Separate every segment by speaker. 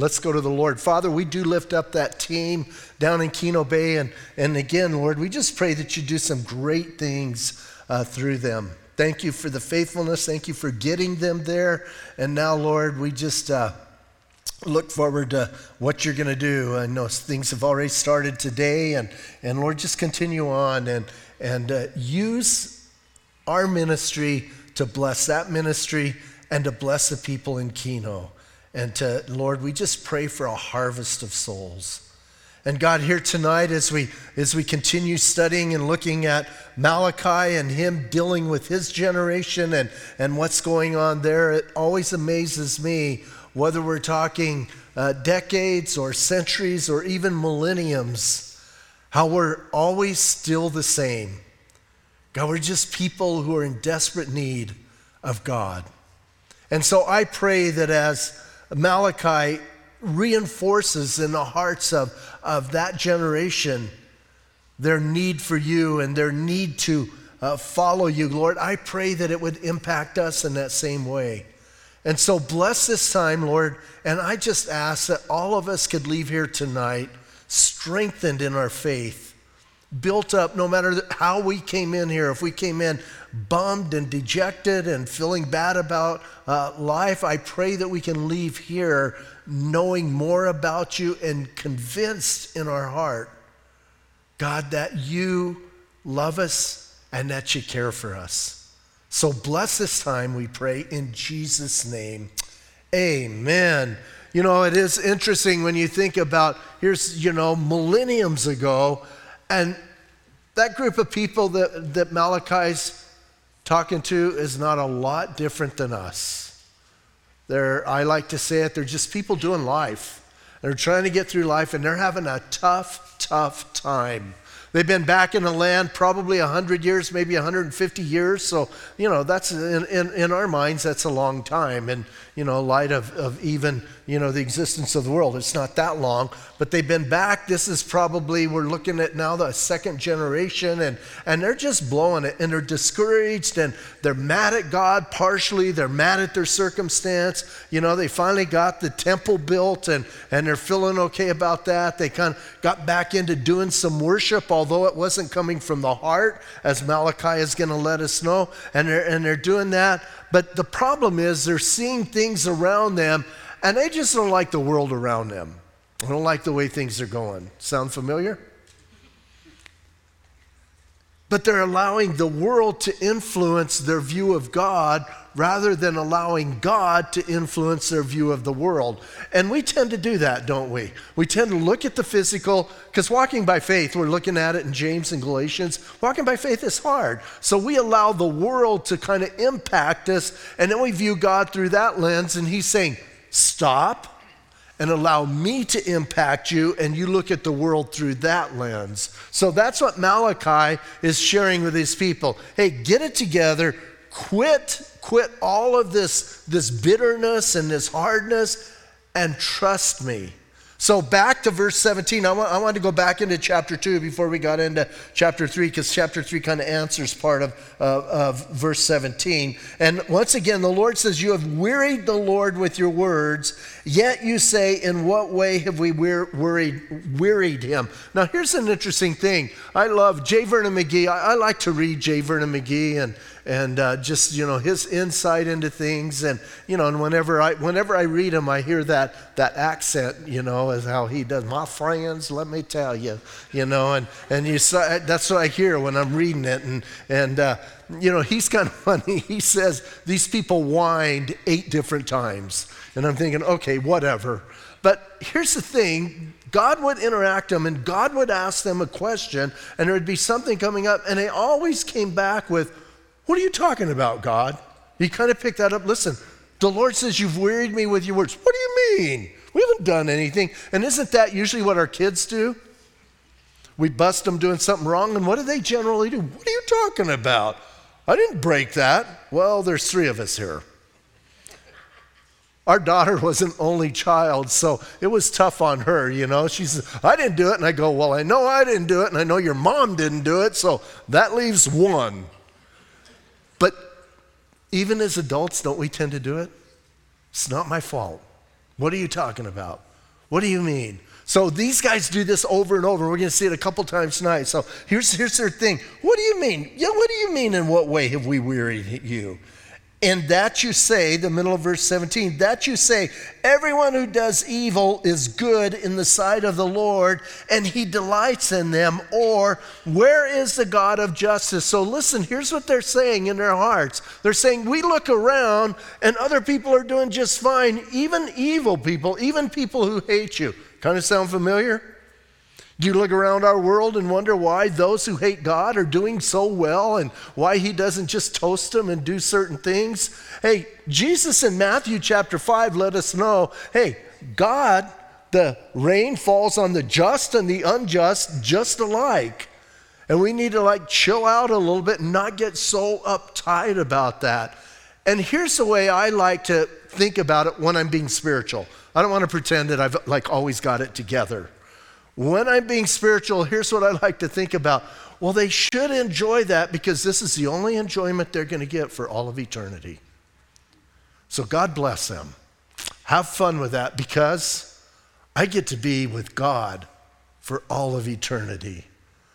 Speaker 1: Let's go to the Lord. Father, we do lift up that team down in Kino Bay. And, and again, Lord, we just pray that you do some great things uh, through them. Thank you for the faithfulness. Thank you for getting them there. And now, Lord, we just uh, look forward to what you're going to do. I know things have already started today. And, and Lord, just continue on and, and uh, use our ministry to bless that ministry and to bless the people in Kino. And to, Lord, we just pray for a harvest of souls. And God, here tonight, as we, as we continue studying and looking at Malachi and him dealing with his generation and, and what's going on there, it always amazes me whether we're talking uh, decades or centuries or even millenniums, how we're always still the same. God, we're just people who are in desperate need of God. And so I pray that as Malachi reinforces in the hearts of, of that generation their need for you and their need to uh, follow you, Lord. I pray that it would impact us in that same way. And so bless this time, Lord. And I just ask that all of us could leave here tonight strengthened in our faith, built up no matter how we came in here. If we came in bummed and dejected and feeling bad about uh, life, I pray that we can leave here knowing more about you and convinced in our heart, God, that you love us and that you care for us. So bless this time, we pray, in Jesus' name. Amen. You know, it is interesting when you think about here's, you know, millenniums ago, and that group of people that, that Malachi's talking to is not a lot different than us. They're, I like to say it, they're just people doing life. They're trying to get through life and they're having a tough, tough time. They've been back in the land probably 100 years, maybe 150 years. So, you know, that's in, in, in, our minds, that's a long time. And, you know, light of, of even, you know, the existence of the world, it's not that long. But they've been back. This is probably, we're looking at now the second generation, and, and they're just blowing it. And they're discouraged and they're mad at God partially. They're mad at their circumstance. You know, they finally got the temple built and, and they're feeling okay about that. They kind of got back into doing some worship although it wasn't coming from the heart, as Malachi is going to let us know. And they're, and they're doing that. But the problem is they're seeing things around them, and they just don't like the world around them. They don't like the way things are going. Sound familiar? But they're allowing the world to influence their view of God rather than allowing God to influence their view of the world. And we tend to do that, don't we? We tend to look at the physical, because walking by faith, we're looking at it in James and Galatians. Walking by faith is hard. So we allow the world to kind of impact us, and then we view God through that lens, and He's saying, Stop and allow me to impact you, and you look at the world through that lens. So that's what Malachi is sharing with his people. Hey, get it together, quit quit all of this, this bitterness and this hardness and trust me. So, back to verse 17. I want, I want to go back into chapter 2 before we got into chapter 3, because chapter 3 kind of answers part of, uh, of verse 17. And once again, the Lord says, You have wearied the Lord with your words, yet you say, In what way have we wear, worried, wearied him? Now, here's an interesting thing. I love J. Vernon McGee. I, I like to read J. Vernon McGee, and and uh, just you know his insight into things and you know and whenever i whenever i read him i hear that that accent you know as how he does my friends let me tell you you know and and you saw, that's what i hear when i'm reading it and and uh, you know he's kind of funny. He says these people whined eight different times and i'm thinking okay whatever. But here's the thing. God would interact them and God would ask them a question and there would be something coming up and they always came back with what are you talking about, God? He kind of picked that up. Listen, the Lord says, You've wearied me with your words. What do you mean? We haven't done anything. And isn't that usually what our kids do? We bust them doing something wrong, and what do they generally do? What are you talking about? I didn't break that. Well, there's three of us here. Our daughter was an only child, so it was tough on her, you know. She said, I didn't do it. And I go, Well, I know I didn't do it, and I know your mom didn't do it, so that leaves one. But even as adults, don't we tend to do it? It's not my fault. What are you talking about? What do you mean? So these guys do this over and over. We're going to see it a couple times tonight. So here's, here's their thing. What do you mean? Yeah, what do you mean? In what way have we wearied you? And that you say, the middle of verse 17, that you say, everyone who does evil is good in the sight of the Lord, and he delights in them. Or, where is the God of justice? So listen, here's what they're saying in their hearts. They're saying, we look around, and other people are doing just fine, even evil people, even people who hate you. Kind of sound familiar? Do you look around our world and wonder why those who hate God are doing so well and why he doesn't just toast them and do certain things? Hey, Jesus in Matthew chapter 5 let us know hey, God, the rain falls on the just and the unjust just alike. And we need to like chill out a little bit and not get so uptight about that. And here's the way I like to think about it when I'm being spiritual. I don't want to pretend that I've like always got it together. When I'm being spiritual, here's what I like to think about. Well, they should enjoy that because this is the only enjoyment they're going to get for all of eternity. So God bless them. Have fun with that because I get to be with God for all of eternity.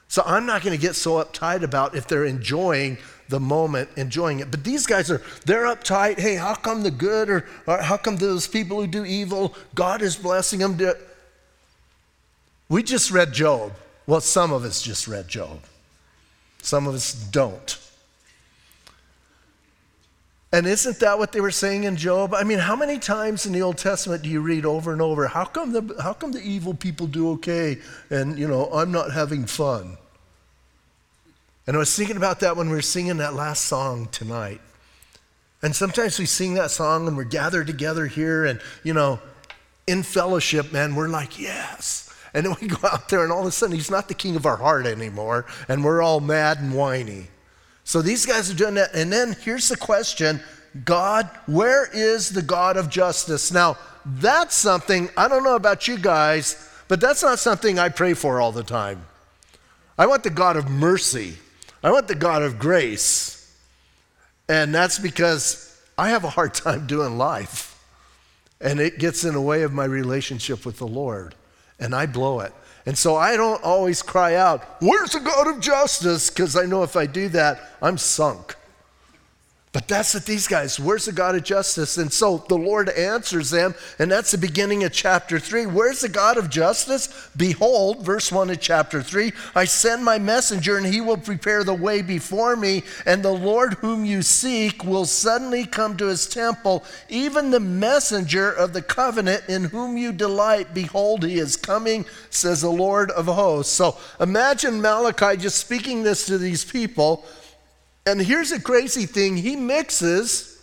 Speaker 1: So I'm not going to get so uptight about if they're enjoying the moment, enjoying it. But these guys are, they're uptight. Hey, how come the good or, or how come those people who do evil, God is blessing them? To, we just read Job. Well, some of us just read Job, some of us don't. And isn't that what they were saying in Job? I mean, how many times in the Old Testament do you read over and over, how come the, how come the evil people do okay and, you know, I'm not having fun? And I was thinking about that when we were singing that last song tonight. And sometimes we sing that song and we're gathered together here and, you know, in fellowship, man, we're like, yes. And then we go out there, and all of a sudden, he's not the king of our heart anymore, and we're all mad and whiny. So these guys are doing that. And then here's the question God, where is the God of justice? Now, that's something, I don't know about you guys, but that's not something I pray for all the time. I want the God of mercy, I want the God of grace. And that's because I have a hard time doing life, and it gets in the way of my relationship with the Lord and I blow it. And so I don't always cry out, Where's the God of justice? Because I know if I do that, I'm sunk. But that's what these guys, where's the God of justice? And so the Lord answers them, and that's the beginning of chapter 3. Where's the God of justice? Behold, verse 1 of chapter 3 I send my messenger, and he will prepare the way before me, and the Lord whom you seek will suddenly come to his temple, even the messenger of the covenant in whom you delight. Behold, he is coming, says the Lord of hosts. So imagine Malachi just speaking this to these people. And here's a crazy thing he mixes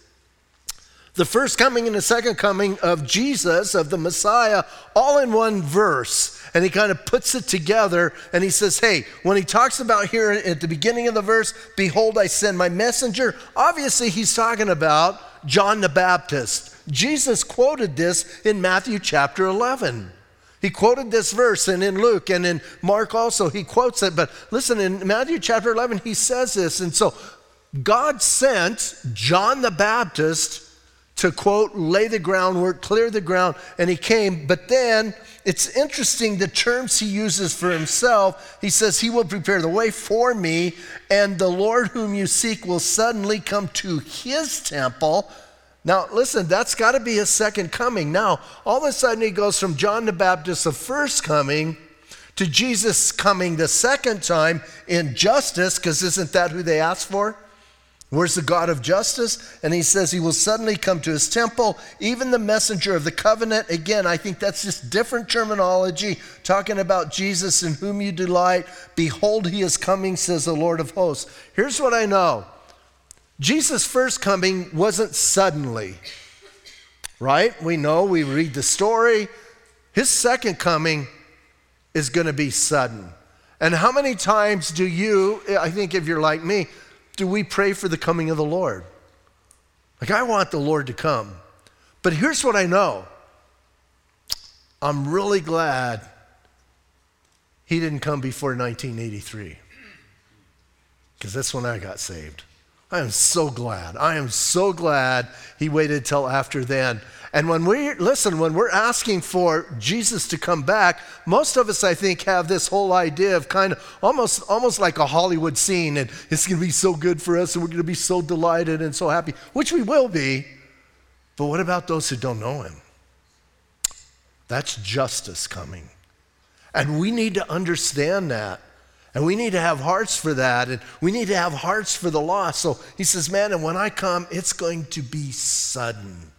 Speaker 1: the first coming and the second coming of Jesus, of the Messiah, all in one verse. And he kind of puts it together and he says, Hey, when he talks about here at the beginning of the verse, behold, I send my messenger, obviously he's talking about John the Baptist. Jesus quoted this in Matthew chapter 11. He quoted this verse, and in Luke and in Mark also, he quotes it. But listen, in Matthew chapter 11, he says this. And so God sent John the Baptist to quote, lay the groundwork, clear the ground, and he came. But then it's interesting the terms he uses for himself. He says, He will prepare the way for me, and the Lord whom you seek will suddenly come to his temple now, listen, that's got to be his second coming. Now, all of a sudden, he goes from John the Baptist, the first coming, to Jesus coming the second time in justice, because isn't that who they asked for? Where's the God of justice? And he says he will suddenly come to his temple, even the messenger of the covenant. Again, I think that's just different terminology, talking about Jesus in whom you delight. Behold, he is coming, says the Lord of hosts. Here's what I know Jesus' first coming wasn't suddenly, right? We know, we read the story. His second coming is going to be sudden. And how many times do you, I think if you're like me, do we pray for the coming of the Lord? Like, I want the Lord to come. But here's what I know I'm really glad he didn't come before 1983, because that's when I got saved. I am so glad. I am so glad he waited till after then. And when we listen, when we're asking for Jesus to come back, most of us, I think, have this whole idea of kind of almost, almost like a Hollywood scene, and it's going to be so good for us, and we're going to be so delighted and so happy, which we will be. But what about those who don't know him? That's justice coming. And we need to understand that. And we need to have hearts for that. And we need to have hearts for the lost. So he says, Man, and when I come, it's going to be sudden.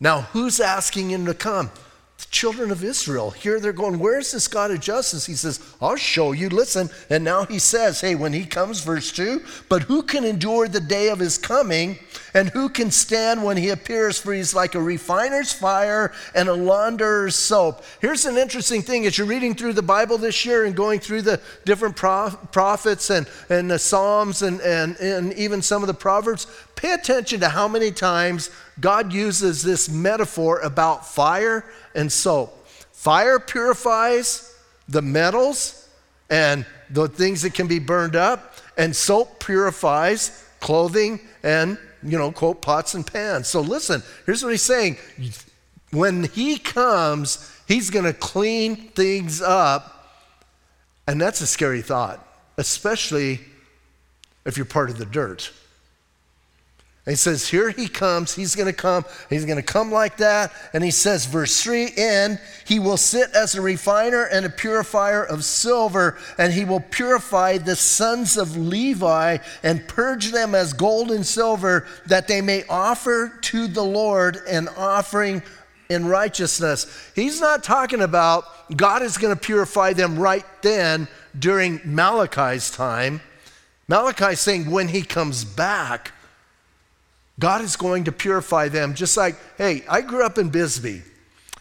Speaker 1: Now, who's asking him to come? The children of Israel. Here they're going, Where's this God of justice? He says, I'll show you. Listen. And now he says, Hey, when he comes, verse 2, but who can endure the day of his coming? And who can stand when he appears? For he's like a refiner's fire and a launderer's soap. Here's an interesting thing as you're reading through the Bible this year and going through the different prophets and, and the Psalms and, and, and even some of the Proverbs, pay attention to how many times God uses this metaphor about fire and soap. Fire purifies the metals and the things that can be burned up, and soap purifies clothing and you know, quote, pots and pans. So listen, here's what he's saying. When he comes, he's going to clean things up. And that's a scary thought, especially if you're part of the dirt. He says, Here he comes. He's going to come. He's going to come like that. And he says, verse 3 And he will sit as a refiner and a purifier of silver, and he will purify the sons of Levi and purge them as gold and silver, that they may offer to the Lord an offering in righteousness. He's not talking about God is going to purify them right then during Malachi's time. Malachi's saying when he comes back, God is going to purify them just like, hey, I grew up in Bisbee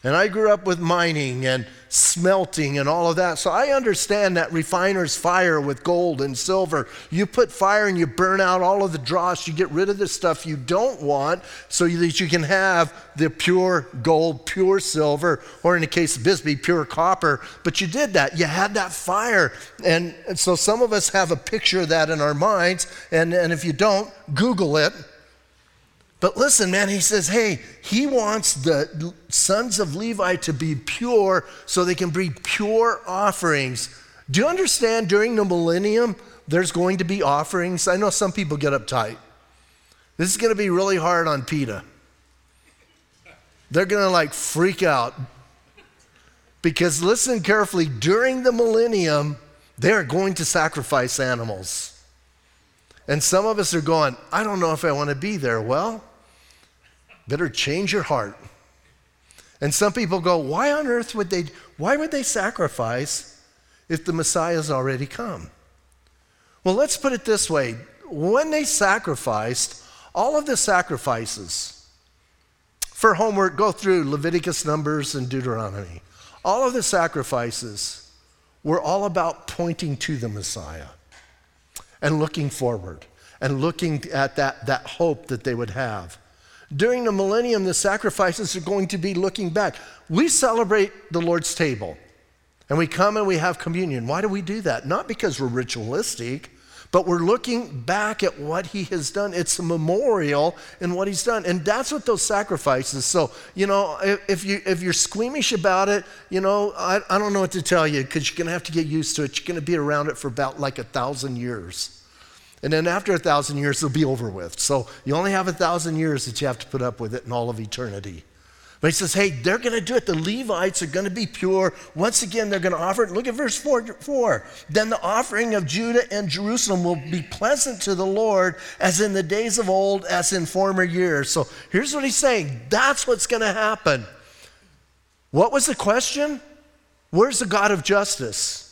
Speaker 1: and I grew up with mining and smelting and all of that. So I understand that refiner's fire with gold and silver. You put fire and you burn out all of the dross. You get rid of the stuff you don't want so that you can have the pure gold, pure silver, or in the case of Bisbee, pure copper. But you did that. You had that fire. And, so some of us have a picture of that in our minds. And, and if you don't, Google it but listen, man, he says, hey, he wants the sons of Levi to be pure so they can bring pure offerings. Do you understand during the millennium, there's going to be offerings? I know some people get uptight. This is going to be really hard on PETA. They're going to like freak out. Because listen carefully, during the millennium, they're going to sacrifice animals. And some of us are going, I don't know if I want to be there. Well, better change your heart. And some people go, why on earth would they, why would they sacrifice if the Messiah's already come? Well, let's put it this way. When they sacrificed, all of the sacrifices, for homework, go through Leviticus, Numbers, and Deuteronomy. All of the sacrifices were all about pointing to the Messiah and looking forward and looking at that, that hope that they would have. During the millennium, the sacrifices are going to be looking back. We celebrate the Lord's table and we come and we have communion. Why do we do that? Not because we're ritualistic, but we're looking back at what he has done. It's a memorial in what he's done. And that's what those sacrifices. So, you know, if, you, if you're squeamish about it, you know, I, I don't know what to tell you because you're going to have to get used to it. You're going to be around it for about like a thousand years. And then after a thousand years, it'll be over with. So you only have a thousand years that you have to put up with it in all of eternity. But he says, hey, they're going to do it. The Levites are going to be pure. Once again, they're going to offer it. Look at verse 4, 4. Then the offering of Judah and Jerusalem will be pleasant to the Lord as in the days of old, as in former years. So here's what he's saying that's what's going to happen. What was the question? Where's the God of justice?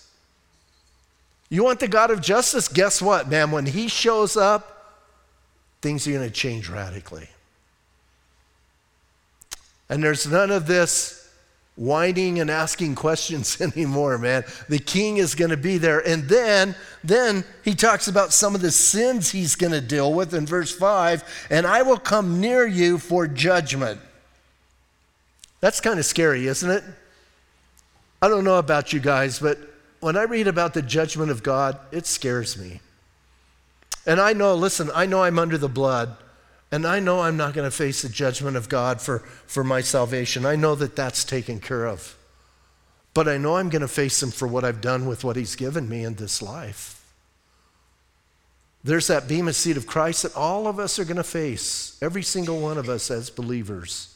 Speaker 1: You want the God of justice? Guess what, man? When he shows up, things are going to change radically. And there's none of this whining and asking questions anymore, man. The king is going to be there. And then, then he talks about some of the sins he's going to deal with in verse 5, and I will come near you for judgment. That's kind of scary, isn't it? I don't know about you guys, but when I read about the judgment of God, it scares me. And I know, listen, I know I'm under the blood. And I know I'm not going to face the judgment of God for, for my salvation. I know that that's taken care of. But I know I'm going to face Him for what I've done with what He's given me in this life. There's that bema seat of Christ that all of us are going to face, every single one of us as believers.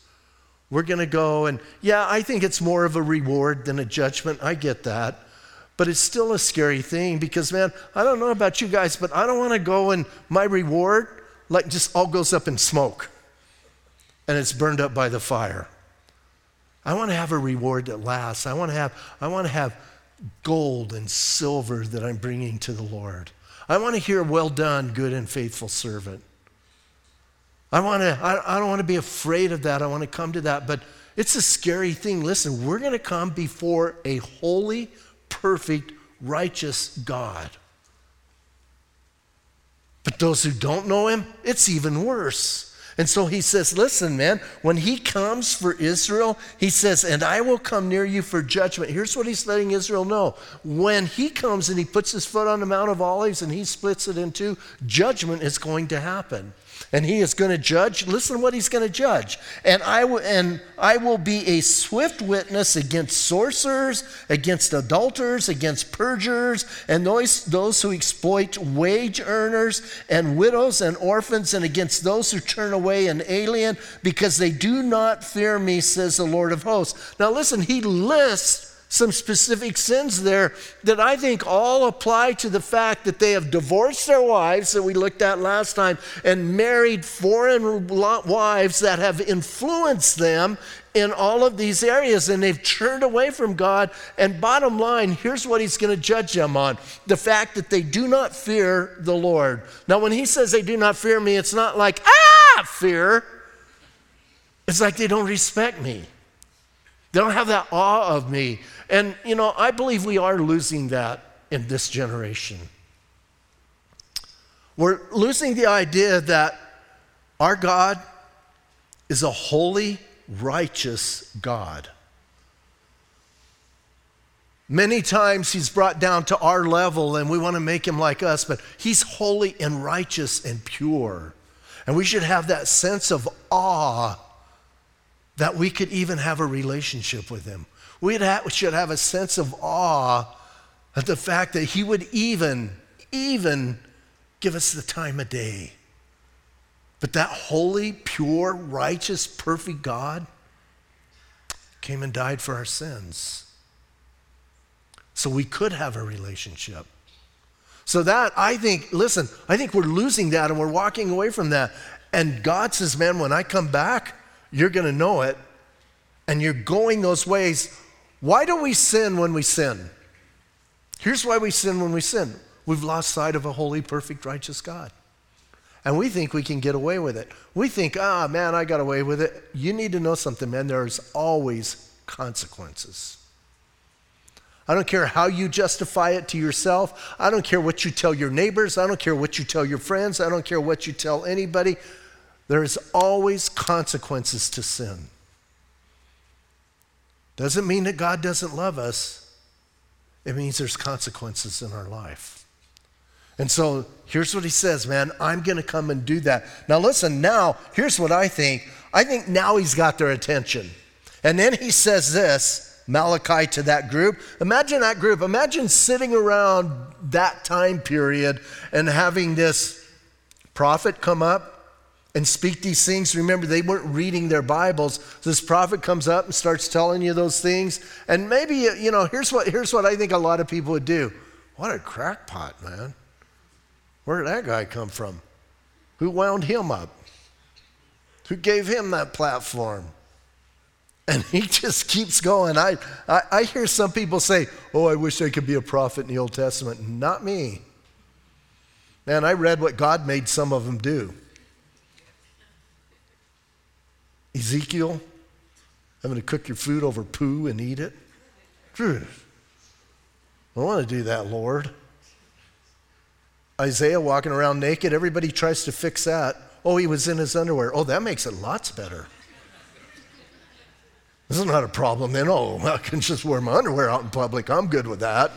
Speaker 1: We're going to go, and yeah, I think it's more of a reward than a judgment. I get that. But it's still a scary thing because, man, I don't know about you guys, but I don't want to go and my reward like just all goes up in smoke and it's burned up by the fire. I want to have a reward that lasts. I want to have, I want to have gold and silver that I'm bringing to the Lord. I want to hear, well done, good and faithful servant. I, want to, I, I don't want to be afraid of that. I want to come to that. But it's a scary thing. Listen, we're going to come before a holy, perfect, righteous God. But those who don't know him, it's even worse. And so he says, Listen, man, when he comes for Israel, he says, And I will come near you for judgment. Here's what he's letting Israel know. When he comes and he puts his foot on the Mount of Olives and he splits it in two, judgment is going to happen and he is going to judge. Listen to what he's going to judge. And I, w- and I will be a swift witness against sorcerers, against adulterers, against perjurers, and those, those who exploit wage earners, and widows and orphans, and against those who turn away an alien, because they do not fear me, says the Lord of hosts. Now, listen, he lists some specific sins there that I think all apply to the fact that they have divorced their wives that we looked at last time and married foreign wives that have influenced them in all of these areas and they've turned away from God. And bottom line, here's what he's going to judge them on the fact that they do not fear the Lord. Now, when he says they do not fear me, it's not like, ah, fear. It's like they don't respect me. They don't have that awe of me. And, you know, I believe we are losing that in this generation. We're losing the idea that our God is a holy, righteous God. Many times he's brought down to our level and we want to make him like us, but he's holy and righteous and pure. And we should have that sense of awe that we could even have a relationship with him. We should have a sense of awe at the fact that He would even, even give us the time of day. But that holy, pure, righteous, perfect God came and died for our sins. So we could have a relationship. So that, I think, listen, I think we're losing that and we're walking away from that. And God says, man, when I come back, you're going to know it. And you're going those ways why do we sin when we sin? Here's why we sin when we sin we've lost sight of a holy, perfect, righteous God. And we think we can get away with it. We think, ah, man, I got away with it. You need to know something, man. There's always consequences. I don't care how you justify it to yourself. I don't care what you tell your neighbors. I don't care what you tell your friends. I don't care what you tell anybody. There's always consequences to sin. Doesn't mean that God doesn't love us, it means there's consequences in our life. And so here's what he says, man, I'm going to come and do that. Now, listen, now, here's what I think. I think now he's got their attention. And then he says this Malachi to that group. Imagine that group. Imagine sitting around that time period and having this prophet come up and speak these things. Remember, they weren't reading their Bibles. This prophet comes up and starts telling you those things. And maybe, you know, here's what, here's what I think a lot of people would do. What a crackpot, man. Where did that guy come from? Who wound him up? Who gave him that platform? And he just keeps going. I, I, I hear some people say, Oh, I wish I could be a prophet in the Old Testament. Not me. Man, I read what God made some of them do. Ezekiel, having to cook your food over poo and eat it. I don't want to do that, Lord. Isaiah walking around naked, everybody tries to fix that. Oh, he was in his underwear. Oh, that makes it lots better. This is not a problem then. Oh, I can just wear my underwear out in public. I'm good with that.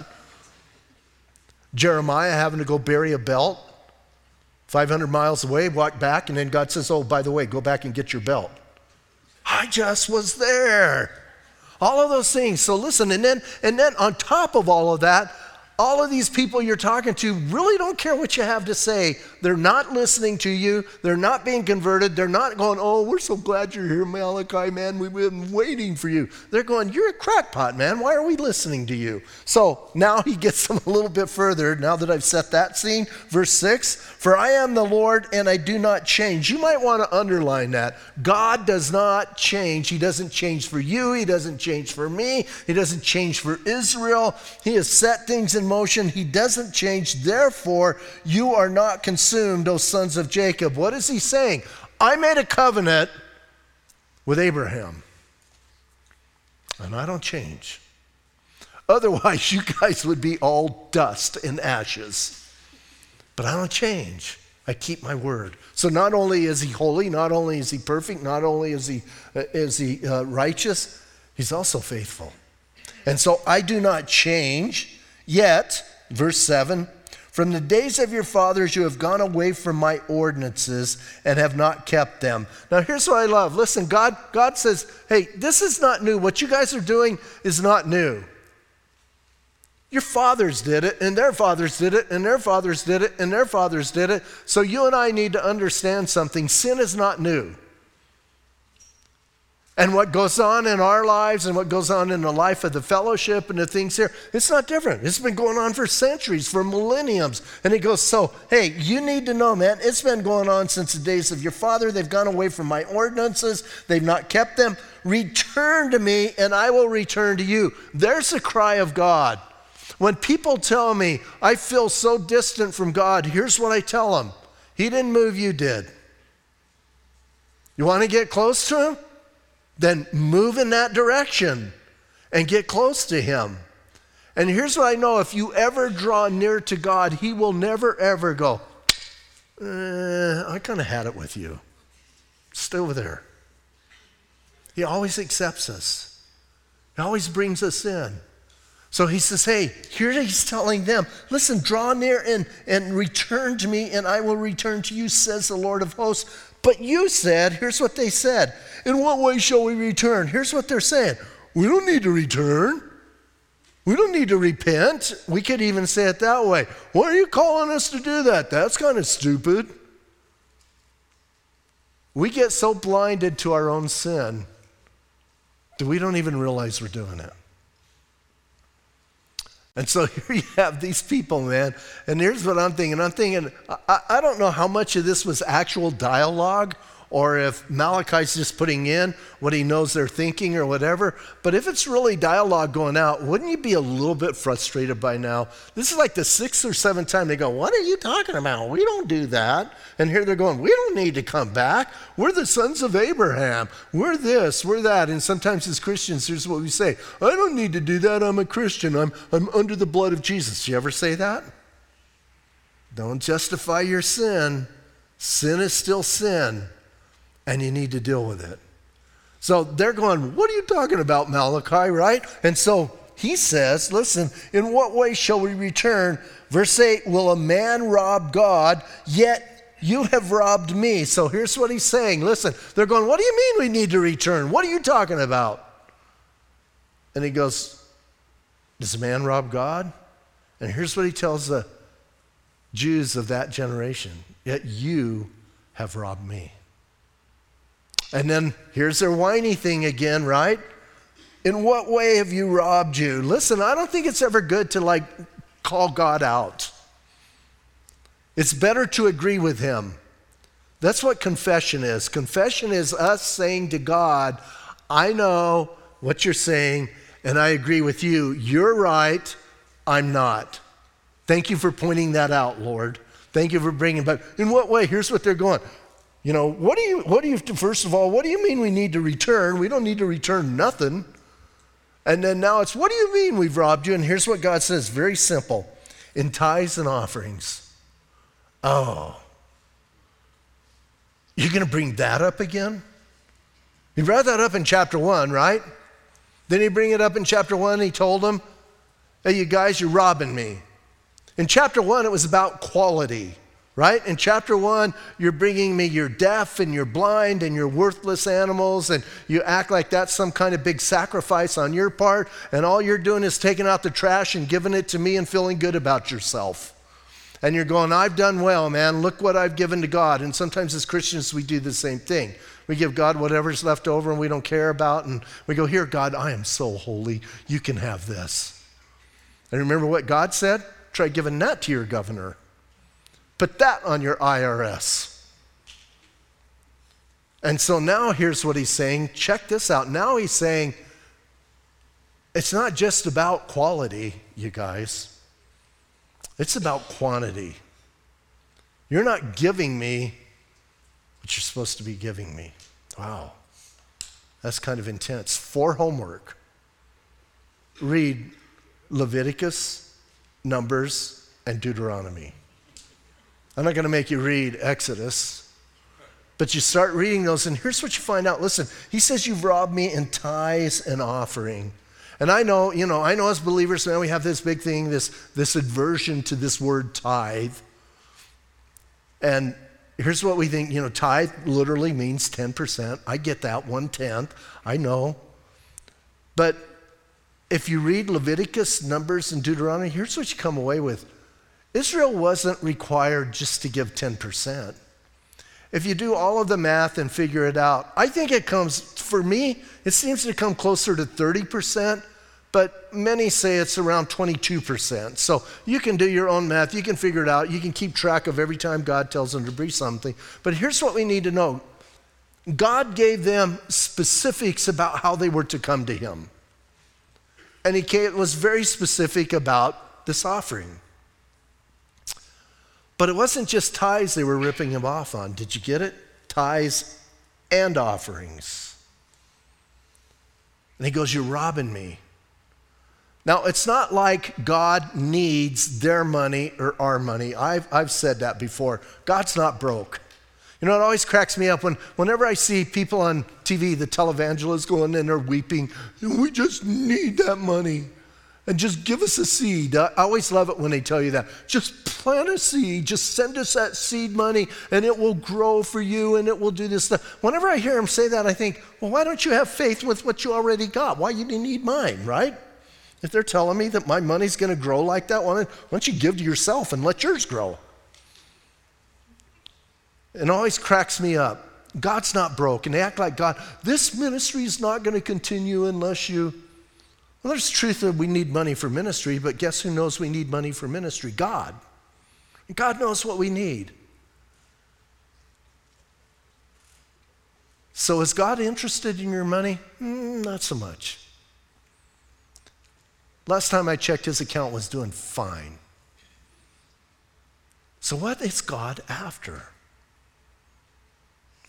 Speaker 1: Jeremiah having to go bury a belt 500 miles away, walk back, and then God says, Oh, by the way, go back and get your belt. I just was there. All of those things. So listen, and then and then on top of all of that, all of these people you're talking to really don't care what you have to say. They're not listening to you. They're not being converted. They're not going, Oh, we're so glad you're here, Malachi, man. We've been waiting for you. They're going, You're a crackpot, man. Why are we listening to you? So now he gets them a little bit further. Now that I've set that scene, verse 6 For I am the Lord and I do not change. You might want to underline that. God does not change. He doesn't change for you. He doesn't change for me. He doesn't change for Israel. He has set things in motion. He doesn't change. Therefore, you are not consumed, O sons of Jacob. What is he saying? I made a covenant with Abraham, and I don't change. Otherwise, you guys would be all dust and ashes. But I don't change. I keep my word. So not only is he holy, not only is he perfect, not only is he, uh, is he uh, righteous, he's also faithful. And so I do not change. Yet, verse 7 from the days of your fathers, you have gone away from my ordinances and have not kept them. Now, here's what I love. Listen, God, God says, hey, this is not new. What you guys are doing is not new. Your fathers did it, and their fathers did it, and their fathers did it, and their fathers did it. So you and I need to understand something. Sin is not new. And what goes on in our lives and what goes on in the life of the fellowship and the things here, it's not different. It's been going on for centuries, for millenniums. And he goes, So, hey, you need to know, man, it's been going on since the days of your father. They've gone away from my ordinances, they've not kept them. Return to me, and I will return to you. There's the cry of God. When people tell me I feel so distant from God, here's what I tell them He didn't move, you did. You want to get close to Him? Then move in that direction and get close to Him. And here's what I know if you ever draw near to God, He will never, ever go, eh, I kind of had it with you. Stay over there. He always accepts us, He always brings us in. So he says, Hey, here he's telling them, listen, draw near and, and return to me, and I will return to you, says the Lord of hosts. But you said, here's what they said In what way shall we return? Here's what they're saying We don't need to return. We don't need to repent. We could even say it that way. Why are you calling us to do that? That's kind of stupid. We get so blinded to our own sin that we don't even realize we're doing it. And so here you have these people, man. And here's what I'm thinking I'm thinking, I, I don't know how much of this was actual dialogue or if Malachi's just putting in what he knows they're thinking or whatever. But if it's really dialogue going out, wouldn't you be a little bit frustrated by now? This is like the sixth or seventh time they go, What are you talking about? We don't do that. And here they're going, We don't need to come back. We're the sons of Abraham. We're this, we're that. And sometimes as Christians, here's what we say I don't need to do that. I'm a Christian. I'm, I'm under the blood of Jesus. Do You ever say that? Don't justify your sin. Sin is still sin and you need to deal with it. So they're going, What are you talking about, Malachi, right? And so he says, Listen, in what way shall we return? Verse 8 Will a man rob God, yet you have robbed me? So here's what he's saying. Listen, they're going, What do you mean we need to return? What are you talking about? And he goes, Does a man rob God? And here's what he tells the Jews of that generation Yet you have robbed me. And then here's their whiny thing again, right? In what way have you robbed you? Listen, I don't think it's ever good to like call God out. It's better to agree with Him. That's what confession is. Confession is us saying to God, I know what you're saying, and I agree with you. You're right, I'm not. Thank you for pointing that out, Lord. Thank you for bringing But In what way? Here's what they're going. You know, what do you, what do you, first of all, what do you mean we need to return? We don't need to return nothing. And then now it's, what do you mean we've robbed you? And here's what God says very simple in tithes and offerings. Oh, you're going to bring that up again? He brought that up in chapter one, right? Then he bring it up in chapter one. He told them, hey, you guys, you're robbing me. In chapter one, it was about quality. Right? In chapter one, you're bringing me your deaf and you're blind and you're worthless animals, and you act like that's some kind of big sacrifice on your part, and all you're doing is taking out the trash and giving it to me and feeling good about yourself. And you're going, I've done well, man. Look what I've given to God. And sometimes as Christians, we do the same thing. We give God whatever's left over and we don't care about, and we go, Here, God, I am so holy. You can have this. And remember what God said? Try giving that to your governor. Put that on your IRS. And so now here's what he's saying. Check this out. Now he's saying it's not just about quality, you guys, it's about quantity. You're not giving me what you're supposed to be giving me. Wow. That's kind of intense. For homework, read Leviticus, Numbers, and Deuteronomy. I'm not going to make you read Exodus, but you start reading those, and here's what you find out. Listen, he says, You've robbed me in tithes and offering. And I know, you know, I know as believers, now we have this big thing, this, this aversion to this word tithe. And here's what we think, you know, tithe literally means 10%. I get that, one tenth. I know. But if you read Leviticus, Numbers, and Deuteronomy, here's what you come away with Israel wasn't required just to give 10%. If you do all of the math and figure it out, I think it comes, for me, it seems to come closer to 30%, but many say it's around 22%. So you can do your own math, you can figure it out, you can keep track of every time God tells them to bring something. But here's what we need to know God gave them specifics about how they were to come to Him. And He was very specific about this offering. But it wasn't just tithes they were ripping him off on. Did you get it? Tithes and offerings. And he goes, You're robbing me. Now, it's not like God needs their money or our money. I've, I've said that before. God's not broke. You know, it always cracks me up when, whenever I see people on TV, the televangelists going in there weeping, we just need that money and just give us a seed. I always love it when they tell you that. Just plant a seed, just send us that seed money, and it will grow for you and it will do this stuff. Whenever I hear them say that, I think, well, why don't you have faith with what you already got? Why you need mine, right? If they're telling me that my money's going to grow like that, why don't you give to yourself and let yours grow? It always cracks me up. God's not broke, and they act like God, this ministry is not going to continue unless you well, there's truth that we need money for ministry, but guess who knows we need money for ministry? God. And God knows what we need. So is God interested in your money? Mm, not so much. Last time I checked, his account was doing fine. So, what is God after?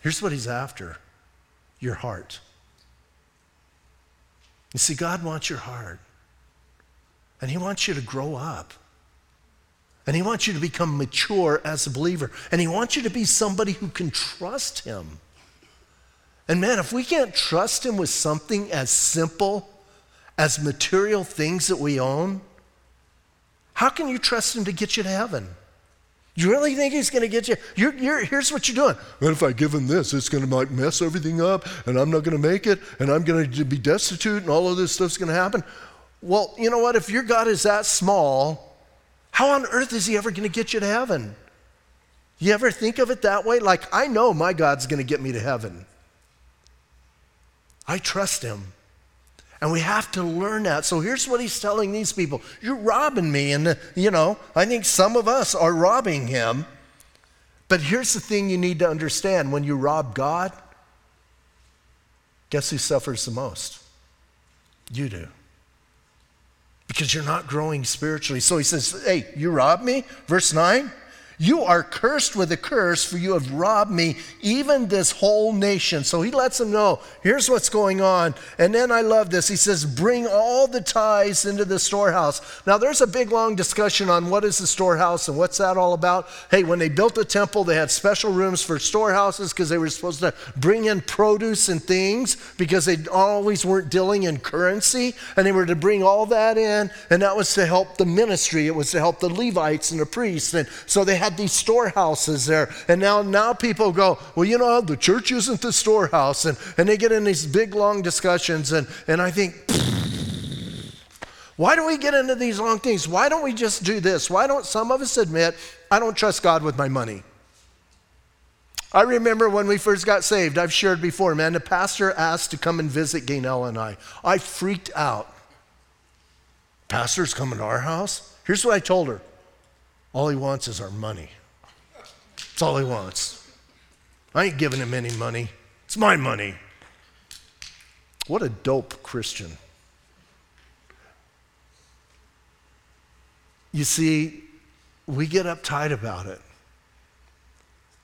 Speaker 1: Here's what he's after your heart. You see, God wants your heart. And He wants you to grow up. And He wants you to become mature as a believer. And He wants you to be somebody who can trust Him. And man, if we can't trust Him with something as simple as material things that we own, how can you trust Him to get you to heaven? You really think he's going to get you? You're, you're, here's what you're doing. What if I give him this? It's going to like mess everything up, and I'm not going to make it, and I'm going to be destitute, and all of this stuff's going to happen. Well, you know what? If your God is that small, how on earth is he ever going to get you to heaven? You ever think of it that way? Like, I know my God's going to get me to heaven. I trust him. And we have to learn that. So here's what he's telling these people You're robbing me. And, you know, I think some of us are robbing him. But here's the thing you need to understand when you rob God, guess who suffers the most? You do. Because you're not growing spiritually. So he says, Hey, you robbed me? Verse 9. You are cursed with a curse, for you have robbed me, even this whole nation. So he lets them know, here's what's going on. And then I love this. He says, Bring all the tithes into the storehouse. Now, there's a big, long discussion on what is the storehouse and what's that all about. Hey, when they built the temple, they had special rooms for storehouses because they were supposed to bring in produce and things because they always weren't dealing in currency. And they were to bring all that in, and that was to help the ministry, it was to help the Levites and the priests. And so they had these storehouses there. And now, now people go, well, you know, the church isn't the storehouse. And, and they get in these big, long discussions. And, and I think, why do we get into these long things? Why don't we just do this? Why don't some of us admit, I don't trust God with my money? I remember when we first got saved, I've shared before, man, the pastor asked to come and visit Gaynell and I. I freaked out. Pastor's coming to our house? Here's what I told her all he wants is our money. That's all he wants. I ain't giving him any money, it's my money. What a dope Christian. You see, we get uptight about it.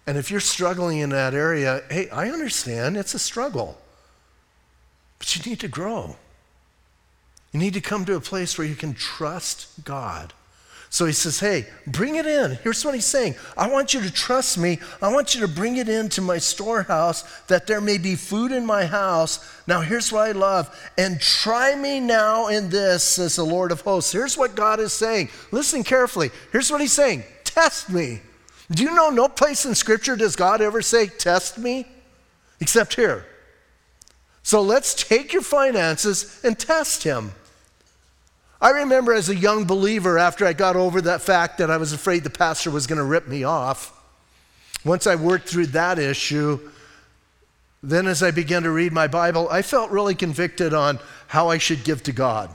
Speaker 1: And if you're struggling in that area, hey, I understand it's a struggle. But you need to grow. You need to come to a place where you can trust God. So he says, Hey, bring it in. Here's what he's saying I want you to trust me. I want you to bring it into my storehouse that there may be food in my house. Now, here's what I love. And try me now in this, says the Lord of hosts. Here's what God is saying. Listen carefully. Here's what he's saying Test me. Do you know no place in Scripture does God ever say, Test me? Except here. So let's take your finances and test Him. I remember as a young believer, after I got over that fact that I was afraid the pastor was going to rip me off, once I worked through that issue, then as I began to read my Bible, I felt really convicted on how I should give to God.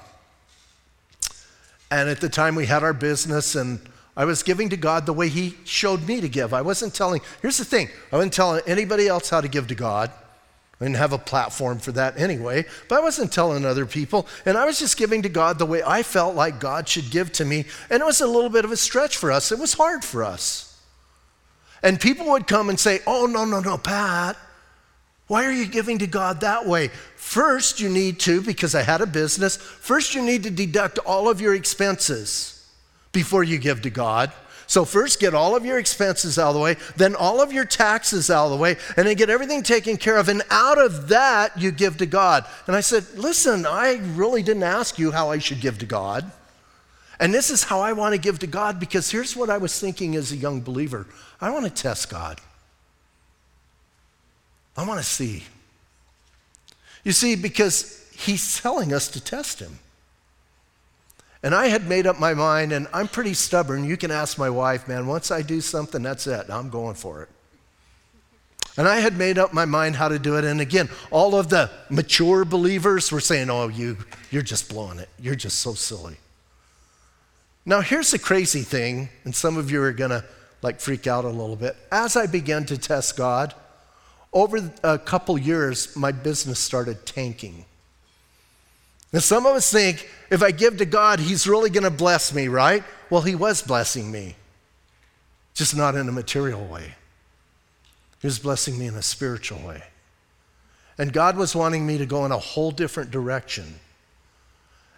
Speaker 1: And at the time, we had our business, and I was giving to God the way He showed me to give. I wasn't telling, here's the thing I wasn't telling anybody else how to give to God. I didn't have a platform for that anyway, but I wasn't telling other people. And I was just giving to God the way I felt like God should give to me. And it was a little bit of a stretch for us. It was hard for us. And people would come and say, Oh, no, no, no, Pat, why are you giving to God that way? First, you need to, because I had a business, first, you need to deduct all of your expenses before you give to God. So, first get all of your expenses out of the way, then all of your taxes out of the way, and then get everything taken care of. And out of that, you give to God. And I said, Listen, I really didn't ask you how I should give to God. And this is how I want to give to God because here's what I was thinking as a young believer I want to test God. I want to see. You see, because He's telling us to test Him. And I had made up my mind, and I'm pretty stubborn. You can ask my wife, man, once I do something, that's it. I'm going for it. And I had made up my mind how to do it. And again, all of the mature believers were saying, oh, you, you're just blowing it. You're just so silly. Now, here's the crazy thing, and some of you are going to like freak out a little bit. As I began to test God, over a couple years, my business started tanking. And some of us think if I give to God, He's really going to bless me, right? Well, He was blessing me, just not in a material way. He was blessing me in a spiritual way. And God was wanting me to go in a whole different direction.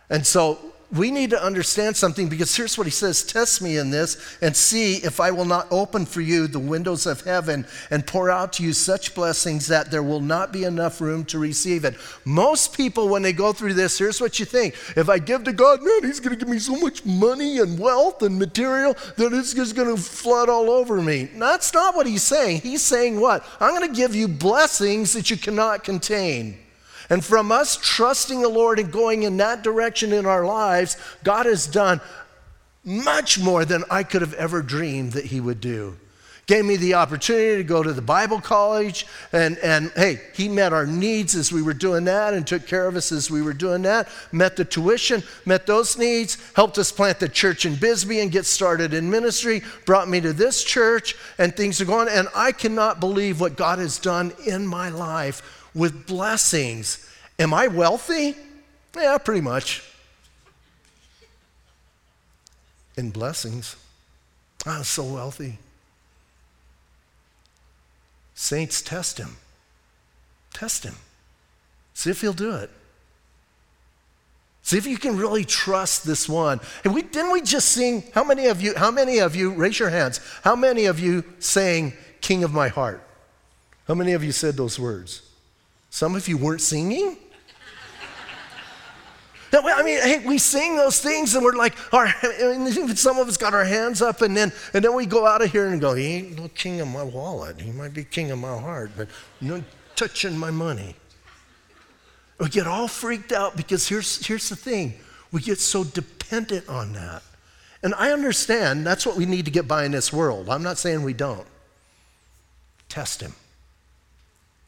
Speaker 1: And so we need to understand something because here's what he says Test me in this and see if I will not open for you the windows of heaven and pour out to you such blessings that there will not be enough room to receive it. Most people, when they go through this, here's what you think if I give to God, man, he's going to give me so much money and wealth and material that it's just going to flood all over me. That's not what he's saying. He's saying what? I'm going to give you blessings that you cannot contain. And from us trusting the Lord and going in that direction in our lives, God has done much more than I could have ever dreamed that He would do. Gave me the opportunity to go to the Bible college, and, and hey, He met our needs as we were doing that and took care of us as we were doing that. Met the tuition, met those needs, helped us plant the church in Bisbee and get started in ministry, brought me to this church, and things are going. And I cannot believe what God has done in my life with blessings. Am I wealthy? Yeah, pretty much. In blessings. Ah, I'm so wealthy. Saints, test him. Test him. See if he'll do it. See if you can really trust this one. And we didn't we just sing? How many of you, how many of you, raise your hands, how many of you sang King of My Heart? How many of you said those words? Some of you weren't singing? I mean, hey, we sing those things and we're like, our, some of us got our hands up and then, and then we go out of here and go, he ain't no king of my wallet. He might be king of my heart, but no touching my money. We get all freaked out because here's, here's the thing we get so dependent on that. And I understand that's what we need to get by in this world. I'm not saying we don't. Test Him.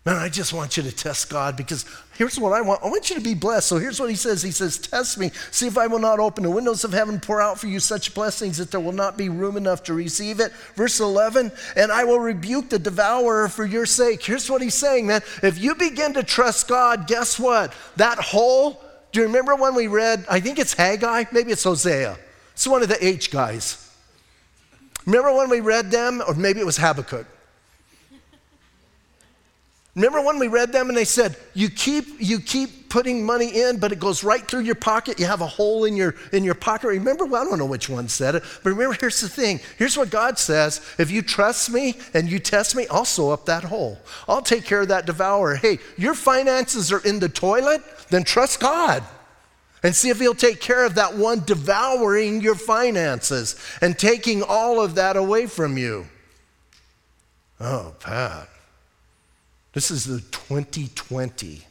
Speaker 1: Man, I just want you to test God because here's what I want. I want you to be blessed. So here's what he says He says, Test me, see if I will not open the windows of heaven, pour out for you such blessings that there will not be room enough to receive it. Verse 11, and I will rebuke the devourer for your sake. Here's what he's saying, man. If you begin to trust God, guess what? That hole, do you remember when we read, I think it's Haggai, maybe it's Hosea. It's one of the H guys. Remember when we read them, or maybe it was Habakkuk. Remember when we read them and they said, you keep, you keep putting money in, but it goes right through your pocket. You have a hole in your, in your pocket. Remember, well, I don't know which one said it, but remember, here's the thing. Here's what God says. If you trust me and you test me, I'll sew up that hole. I'll take care of that devourer. Hey, your finances are in the toilet, then trust God. And see if he'll take care of that one devouring your finances and taking all of that away from you. Oh, Pat. This is the 2020.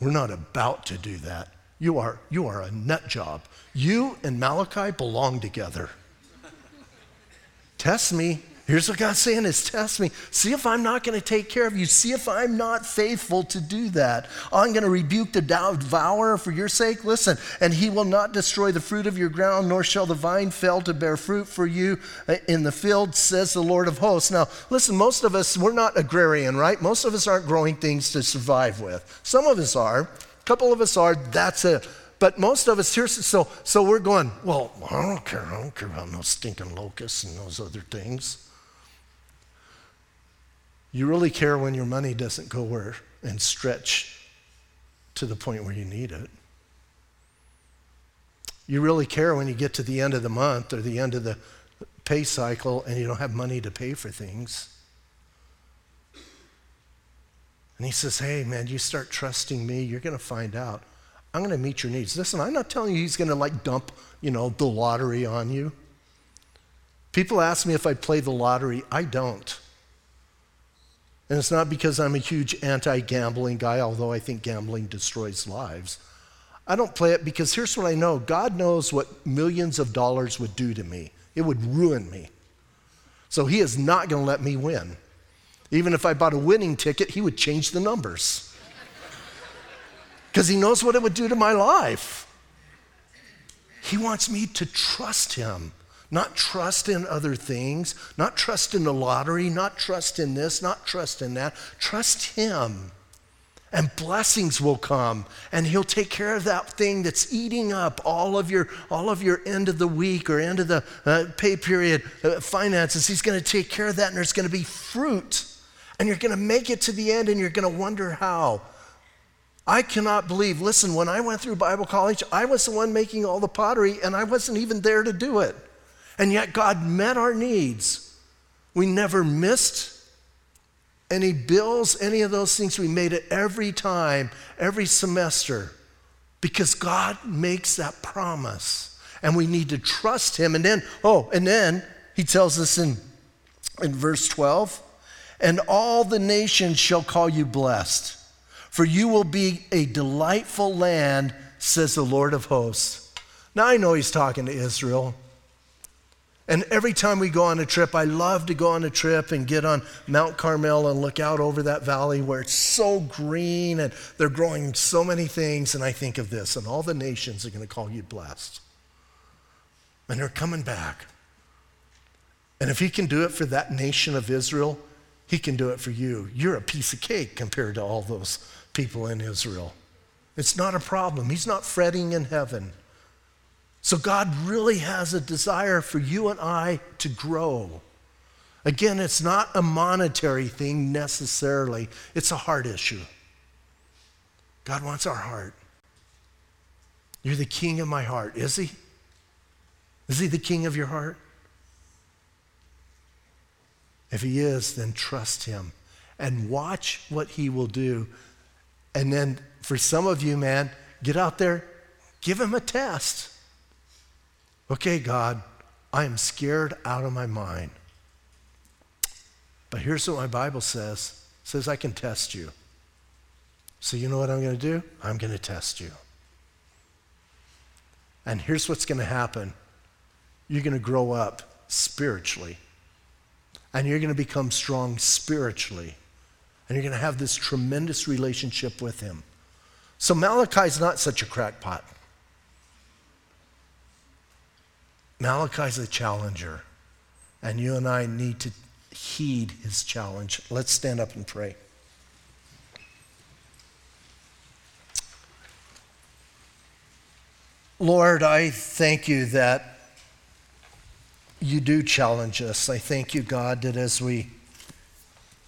Speaker 1: We're not about to do that. You are, you are a nut job. You and Malachi belong together. Test me Here's what God's saying is test me. See if I'm not going to take care of you. See if I'm not faithful to do that. I'm going to rebuke the devourer for your sake. Listen, and he will not destroy the fruit of your ground, nor shall the vine fail to bear fruit for you uh, in the field, says the Lord of hosts. Now, listen, most of us, we're not agrarian, right? Most of us aren't growing things to survive with. Some of us are. A couple of us are. That's it. But most of us here, so, so we're going, well, I don't care. I don't care about no stinking locusts and those other things. You really care when your money doesn't go where and stretch to the point where you need it. You really care when you get to the end of the month or the end of the pay cycle and you don't have money to pay for things. And he says, Hey, man, you start trusting me, you're going to find out. I'm going to meet your needs. Listen, I'm not telling you he's going to like dump, you know, the lottery on you. People ask me if I play the lottery. I don't. And it's not because I'm a huge anti gambling guy, although I think gambling destroys lives. I don't play it because here's what I know God knows what millions of dollars would do to me, it would ruin me. So He is not going to let me win. Even if I bought a winning ticket, He would change the numbers because He knows what it would do to my life. He wants me to trust Him. Not trust in other things, not trust in the lottery, not trust in this, not trust in that. Trust Him. And blessings will come, and He'll take care of that thing that's eating up all of your, all of your end of the week or end of the uh, pay period uh, finances. He's going to take care of that, and there's going to be fruit. And you're going to make it to the end, and you're going to wonder how. I cannot believe, listen, when I went through Bible college, I was the one making all the pottery, and I wasn't even there to do it. And yet God met our needs. We never missed any bills, any of those things. We made it every time, every semester, because God makes that promise. And we need to trust Him. And then, oh, and then He tells us in, in verse 12, and all the nations shall call you blessed, for you will be a delightful land, says the Lord of hosts. Now I know He's talking to Israel. And every time we go on a trip, I love to go on a trip and get on Mount Carmel and look out over that valley where it's so green and they're growing so many things. And I think of this, and all the nations are going to call you blessed. And they're coming back. And if he can do it for that nation of Israel, he can do it for you. You're a piece of cake compared to all those people in Israel. It's not a problem. He's not fretting in heaven. So God really has a desire for you and I to grow. Again, it's not a monetary thing necessarily, it's a heart issue. God wants our heart. You're the king of my heart, is he? Is he the king of your heart? If he is, then trust him and watch what he will do. And then for some of you, man, get out there, give him a test. Okay, God, I am scared out of my mind. But here's what my Bible says. It says I can test you. So you know what I'm going to do? I'm going to test you. And here's what's going to happen. You're going to grow up spiritually. And you're going to become strong spiritually. And you're going to have this tremendous relationship with him. So Malachi's not such a crackpot. Malachi's a challenger. And you and I need to heed his challenge. Let's stand up and pray. Lord, I thank you that you do challenge us. I thank you, God, that as we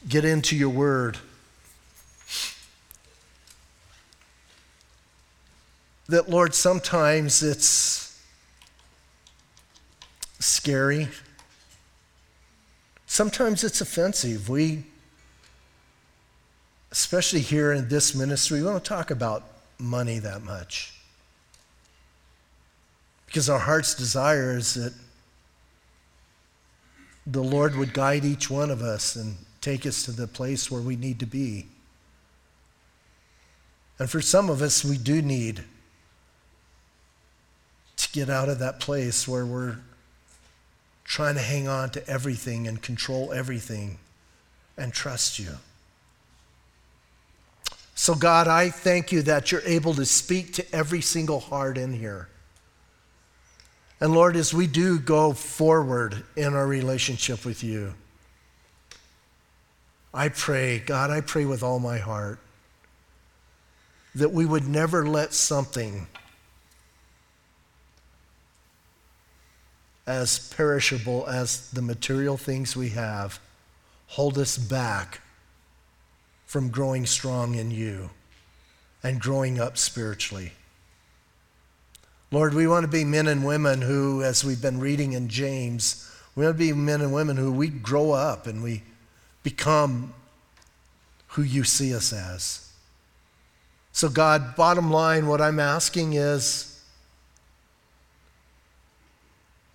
Speaker 1: get into your word, that, Lord, sometimes it's scary. Sometimes it's offensive. We, especially here in this ministry, we don't talk about money that much. Because our heart's desire is that the Lord would guide each one of us and take us to the place where we need to be. And for some of us, we do need to get out of that place where we're trying to hang on to everything and control everything and trust you. So, God, I thank you that you're able to speak to every single heart in here. And Lord, as we do go forward in our relationship with you, I pray, God, I pray with all my heart that we would never let something as perishable as the material things we have hold us back from growing strong in you and growing up spiritually. Lord, we want to be men and women who, as we've been reading in James, we want to be men and women who we grow up and we become who you see us as. So, God, bottom line, what I'm asking is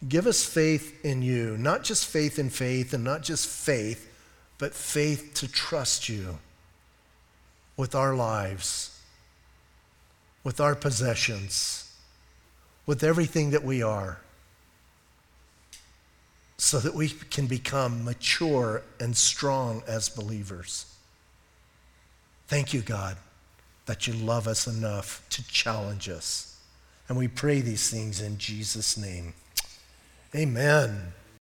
Speaker 1: give us faith in you, not just faith in faith and not just faith, but faith to trust you with our lives, with our possessions with everything that we are so that we can become mature and strong as believers. Thank you, God, that you love us enough to challenge us. And we pray these things in Jesus' name. Amen.